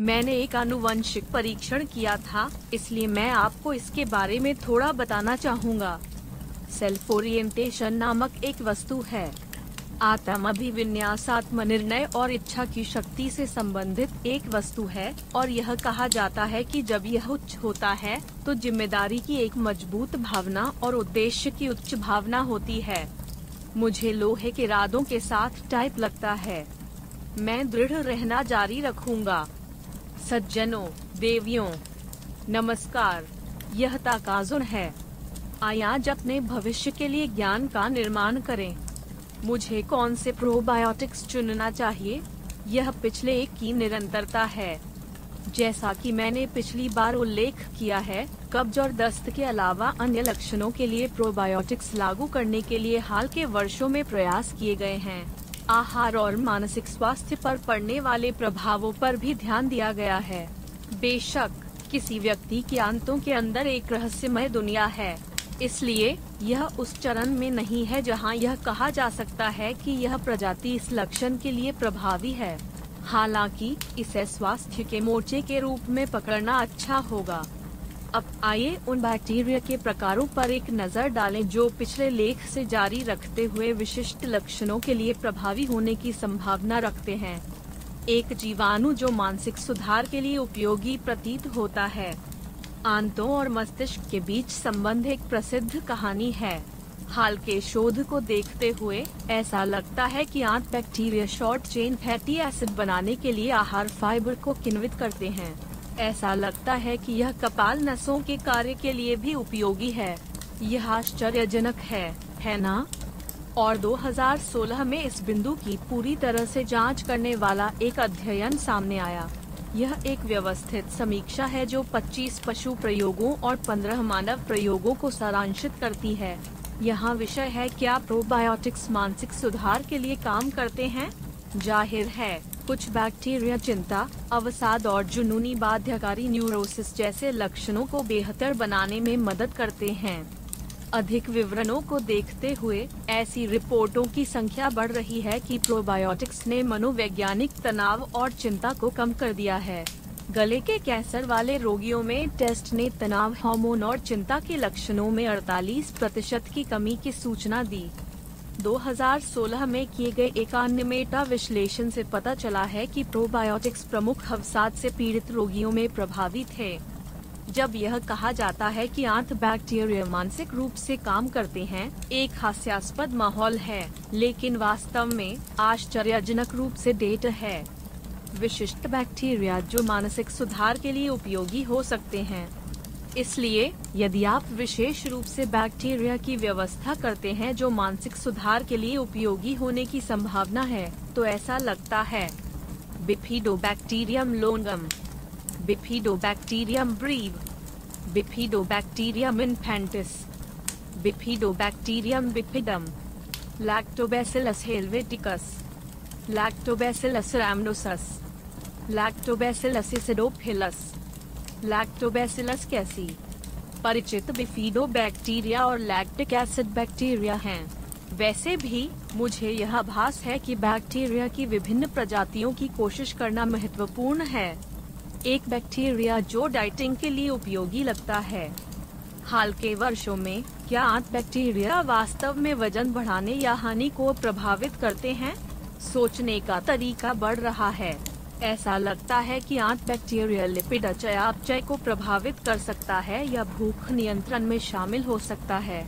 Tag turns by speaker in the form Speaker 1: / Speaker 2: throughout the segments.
Speaker 1: मैंने एक आनुवंशिक परीक्षण किया था, इसलिए मैं आपको इसके बारे में थोड़ा बताना चाहूँगा। सेल्फ ओरिएंटेशन नामक एक वस्तु है। आत्म अभिविन्यास आत्म निर्णय और इच्छा की शक्ति से संबंधित एक वस्तु है, और यह कहा जाता है कि जब यह उच्च होता है तो ज़िम्मेदारी की एक मज़बूत भावना और उद्देश्य की उच्च भावना होती है। मुझे लोहे के इरादों के साथ टाइप लगता है। मैं दृढ़ रहना जारी रखूँगा। सज्जनों, देवियों, नमस्कार, यह ताकाजुन है। आज अपने भविष्य के लिए ज्ञान का निर्माण करें। मुझे कौन से प्रोबायोटिक्स चुनना चाहिए? यह पिछले एक की निरंतरता है। जैसा कि मैंने पिछली बार उल्लेख किया है, कब्ज और दस्त के अलावा अन्य लक्षणों के लिए प्रोबायोटिक्स लागू करने के लिए हाल के वर्षों में प्रयास किए गए हैं। आहार और मानसिक स्वास्थ्य पर पड़ने वाले प्रभावों पर भी ध्यान दिया गया है। बेशक, किसी व्यक्ति के आंतों के अंदर एक रहस्यमय दुनिया है। इसलिए, यह उस चरण में नहीं है जहाँ यह कहा जा सकता है कि यह प्रजाति इस लक्षण के लिए प्रभावी है। हालाँकि, इसे स्वास्थ्य के मोर्चे के रूप में पकड़ना अच्छा होगा। अब आइए उन बैक्टीरिया के प्रकारों पर एक नज़र डालें जो पिछले लेख से जारी रखते हुए विशिष्ट लक्षणों के लिए प्रभावी होने की संभावना रखते हैं। एक जीवाणु जो मानसिक सुधार के लिए उपयोगी प्रतीत होता है। आंतों और मस्तिष्क के बीच संबंध एक प्रसिद्ध कहानी है। हाल के शोध को देखते हुए ऐसा लगता है कि आंत bacteria short chain fatty acid बनाने के लिए आहार फाइबर को किन्वित करते हैं। ऐसा लगता है कि यह कपाल नसों के कार्य के लिए भी उपयोगी है। यह आश्चर्यजनक है है ना? और 2016 में इस बिंदु की पूरी तरह से जाँच करने वाला एक अध्ययन सामने आया। यह एक व्यवस्थित समीक्षा है जो 25 पशु प्रयोगों और 15 मानव प्रयोगों को सारांशित करती है। यहाँ विषय है क्या प्रोबायोटिक्स मानसिक सुधार के लिए काम करते हैं? ज़ाहिर है कुछ बैक्टीरिया, चिंता, अवसाद और जुनूनी बाध्यकारी न्यूरोसिस जैसे लक्षणों को बेहतर बनाने में मदद करते हैं। अधिक विवरणों को देखते हुए ऐसी रिपोर्टों की संख्या बढ़ रही है कि प्रोबायोटिक्स ने मनोवैज्ञानिक तनाव और चिंता को कम कर दिया है। गले के कैंसर वाले रोगियों में टेस्ट ने तनाव, हार्मोन और चिंता के लक्षणों में 48 प्रतिशत की कमी की सूचना दी। 2016 में किए गए एक अन्य मेटा विश्लेषण से पता चला है कि प्रोबायोटिक्स प्रमुख अवसाद से पीड़ित रोगियों में प्रभावी थे। जब यह कहा जाता है कि आंत बैक्टीरिया मानसिक रूप से काम करते हैं, एक हास्यास्पद माहौल है, लेकिन वास्तव में आश्चर्यजनक रूप से डेट है। विशिष्ट बैक्टीरिया जो मानसिक सुधार के लिए उपयोगी हो सकते हैं। इसलिए यदि आप विशेष रूप से बैक्टीरिया की व्यवस्था करते हैं जो मानसिक सुधार के लिए उपयोगी होने की संभावना है तो ऐसा लगता है। Bifidobacterium longum Bifidobacterium breve Bifidobacterium infantis Bifidobacterium bifidum Lactobacillus helveticus Lactobacillus rhamnosus Lactobacillus acidophilus acidophilus, कैसी? परिचित बिफीडो बैक्टीरिया और लैक्टिक एसिड बैक्टीरिया हैं। वैसे भी मुझे यह आभास है कि बैक्टीरिया की विभिन्न प्रजातियों की कोशिश करना महत्वपूर्ण है। एक बैक्टीरिया जो डाइटिंग के लिए उपयोगी लगता है। हाल के वर्षों में क्या आंत बैक्टीरिया वास्तव में वज़न बढ़ाने या हानि को प्रभावित करते हैं? सोचने का तरीका बढ़ रहा है। ऐसा लगता है कि आंत बैक्टीरियल लिपिड चयापचय को प्रभावित कर सकता है या भूख नियंत्रण में शामिल हो सकता है।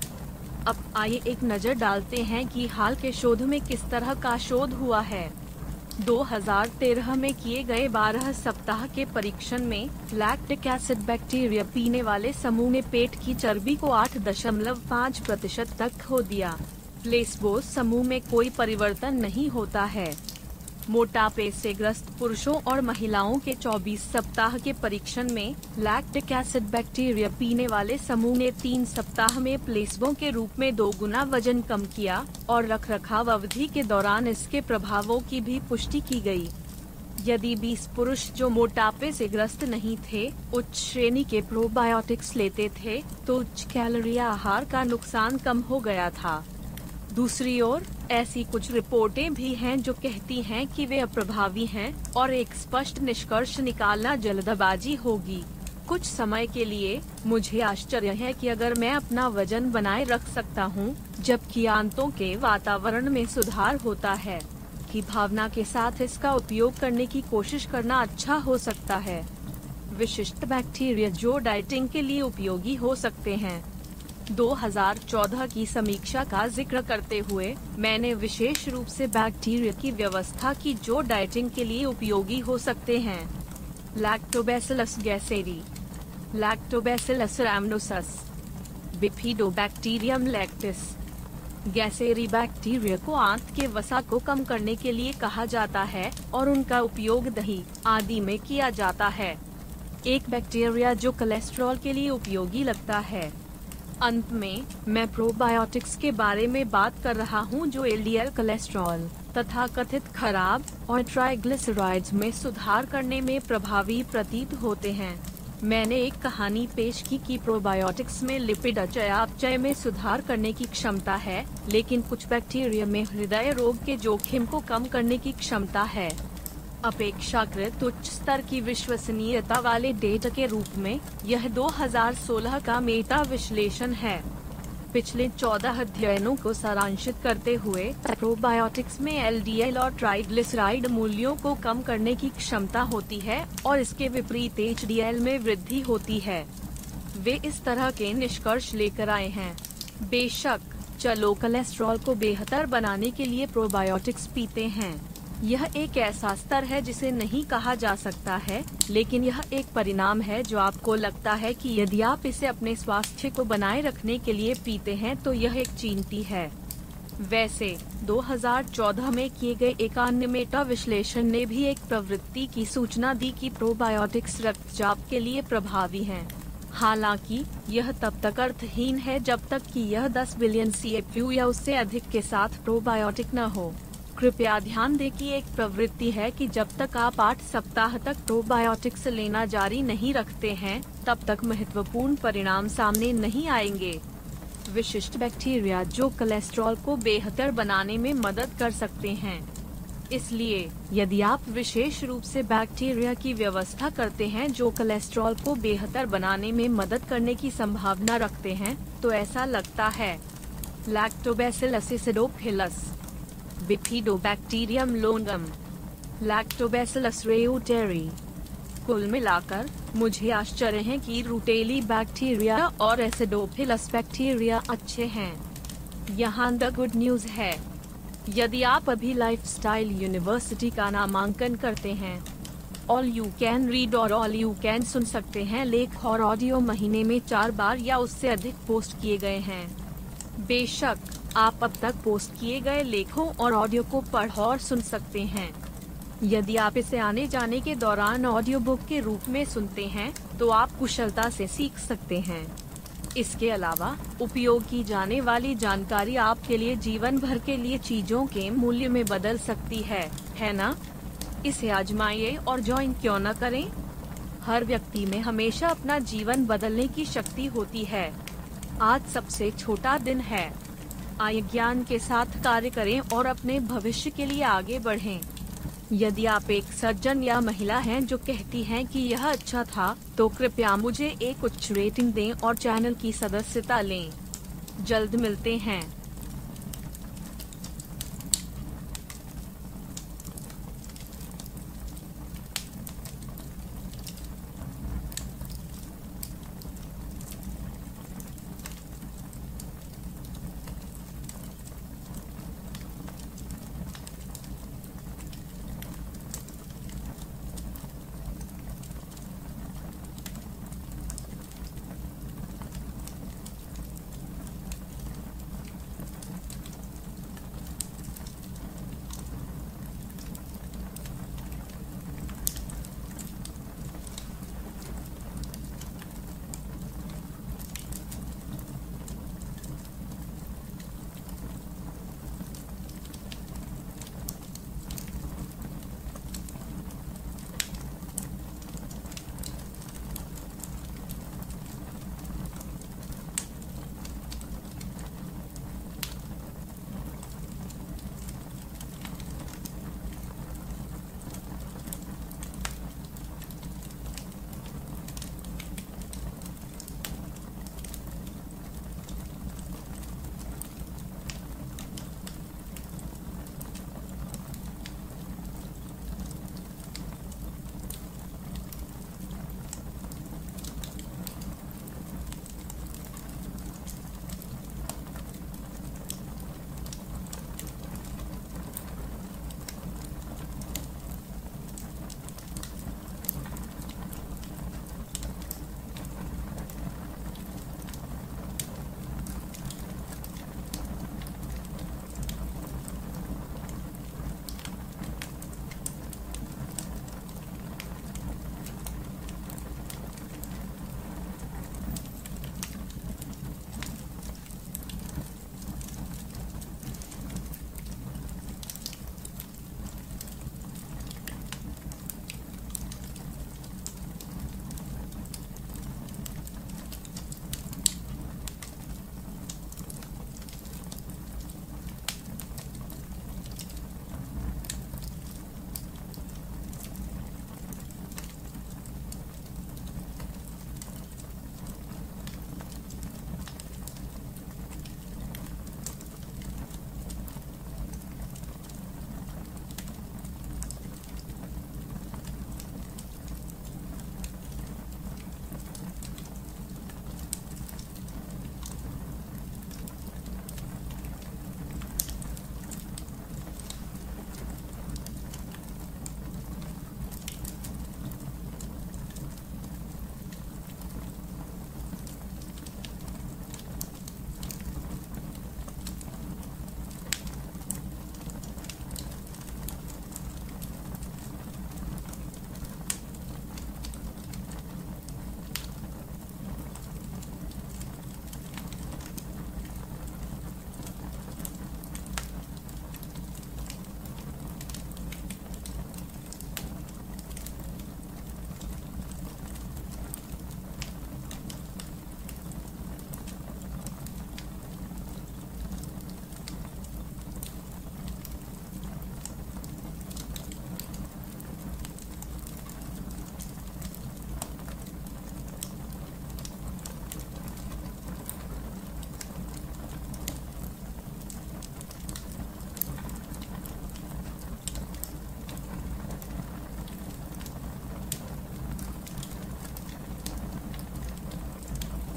Speaker 1: अब आइए एक नज़र डालते हैं कि हाल के शोध में किस तरह का शोध हुआ है। 2013 में किए गए 12 सप्ताह के परीक्षण में लैक्टिक एसिड बैक्टीरिया पीने वाले समूह ने पेट की चर्बी को 8.5 प्रतिशत तक खो दिया। प्लेसबोस समूह में कोई परिवर्तन नहीं होता है। मोटापे से ग्रस्त पुरुषों और महिलाओं के 24 सप्ताह के परीक्षण में लैक्टिक एसिड बैक्टीरिया पीने वाले समूह ने तीन सप्ताह में प्लेसबो के रूप में दो गुना वज़न कम किया और रख रखाव अवधि के दौरान इसके प्रभावों की भी पुष्टि की गई। यदि 20 पुरुष जो मोटापे से ग्रस्त नहीं थे, उच्च श्रेणी के प्रोबायोटिक्स लेते थे तो उच्च कैलोरी आहार का नुकसान कम हो गया था दूसरी ओर, ऐसी कुछ रिपोर्टें भी हैं जो कहती हैं कि वे अप्रभावी हैं और एक स्पष्ट निष्कर्ष निकालना जल्दबाजी होगी। कुछ समय के लिए मुझे आश्चर्य है कि अगर मैं अपना वज़न बनाए रख सकता हूँ, जबकि आंतों के वातावरण में सुधार होता है, की भावना के साथ इसका उपयोग करने की कोशिश करना अच्छा हो सकता है। विशिष्ट बैक्टीरिया जो डाइटिंग के लिए उपयोगी हो सकते हैं। 2014 की समीक्षा का ज़िक्र करते हुए, मैंने विशेष रूप से बैक्टीरिया की व्यवस्था की जो डाइटिंग के लिए उपयोगी हो सकते हैं। Lactobacillus gasseri Lactobacillus rhamnosus Bifidobacterium lactis gasseri bacteria को आंत के वसा को कम करने के लिए कहा जाता है और उनका उपयोग दही आदि में किया जाता है। एक बैक्टीरिया जो कोलेस्ट्रॉल के लिए उपयोगी लगता है। अंत में, मैं प्रोबायोटिक्स के बारे में बात कर रहा हूँ जो एलडीएल कोलेस्ट्रॉल तथा कथित खराब और ट्राइग्लिसराइड्स में सुधार करने में प्रभावी प्रतीत होते हैं। मैंने एक कहानी पेश की कि प्रोबायोटिक्स में लिपिड अचयापचय में सुधार करने की क्षमता है, लेकिन कुछ बैक्टीरिया में हृदय रोग के जोखिम को कम करने की क्षमता है। अपेक्षाकृत उच्च स्तर की विश्वसनीयता वाले डेटा के रूप में, यह 2016 का मेटा विश्लेषण है। पिछले 14 अध्ययनों को सारांशित करते हुए प्रोबायोटिक्स में एलडीएल और ट्राइग्लिसराइड मूल्यों को कम करने की क्षमता होती है, और इसके विपरीत एच में वृद्धि होती है। वे इस तरह के निष्कर्ष लेकर आए हैं। बेशक, चलो कोलेस्ट्रॉल को बेहतर बनाने के लिए प्रोबायोटिक्स पीते हैं। यह एक ऐसा स्तर है जिसे नहीं कहा जा सकता है, लेकिन यह एक परिणाम है जो आपको लगता है कि यदि आप इसे अपने स्वास्थ्य को बनाए रखने के लिए पीते हैं तो यह एक चिंती है वैसे 2014 में किए गए एक अन्य मेटा विश्लेषण ने भी एक प्रवृत्ति की सूचना दी कि प्रोबायोटिक्स रक्तचाप के लिए प्रभावी हैं। हालाँकि, यह तब तक अर्थहीन है जब तक कि यह 10 बिलियन सी या उससे अधिक के साथ प्रोबायोटिक न हो कृपया ध्यान दें कि एक प्रवृत्ति है कि जब तक आप आठ सप्ताह तक प्रोबायोटिक्स लेना जारी नहीं रखते हैं, तब तक महत्वपूर्ण परिणाम सामने नहीं आएँगे। विशिष्ट बैक्टीरिया जो कोलेस्ट्रॉल को बेहतर बनाने में मदद कर सकते हैं। इसलिए, यदि आप विशेष रूप से बैक्टीरिया की व्यवस्था करते हैं जो कोलेस्ट्रॉल को बेहतर बनाने में मदद करने की संभावना रखते हैं तो ऐसा लगता है। Lactobacillus acidophilus Bifidobacterium longum Lactobacillus reuteri कुल मिलाकर, मुझे आश्चर्य है कि रूटेली बैक्टीरिया और एसिडोफिलस बैक्टीरिया अच्छे हैं। यहाँ द गुड न्यूज़ है। यदि आप अभी लाइफस्टाइल यूनिवर्सिटी का नामांकन करते हैं ऑल यू कैन रीड और ऑल यू कैन सुन सकते हैं लेख और ऑडियो महीने में चार बार या उससे अधिक पोस्ट किए गए हैं। बेशक, आप अब तक पोस्ट किए गए लेखों और ऑडियो को पढ़ और सुन सकते हैं। यदि आप इसे आने जाने के दौरान ऑडियो बुक के रूप में सुनते हैं तो आप कुशलता से सीख सकते हैं। इसके अलावा, उपयोग की जाने वाली जानकारी आपके लिए जीवन भर के लिए चीज़ों के मूल्य में बदल सकती है है ना? इसे आजमाइए और ज्वाइन क्यों न करें? हर व्यक्ति में हमेशा अपना जीवन बदलने की शक्ति होती है। आज सबसे छोटा दिन है। आय ज्ञान के साथ कार्य करें और अपने भविष्य के लिए आगे बढ़ें। यदि आप एक सज्जन या महिला हैं जो कहती हैं कि यह अच्छा था तो कृपया मुझे एक उच्च रेटिंग दें और चैनल की सदस्यता लें। जल्द मिलते हैं।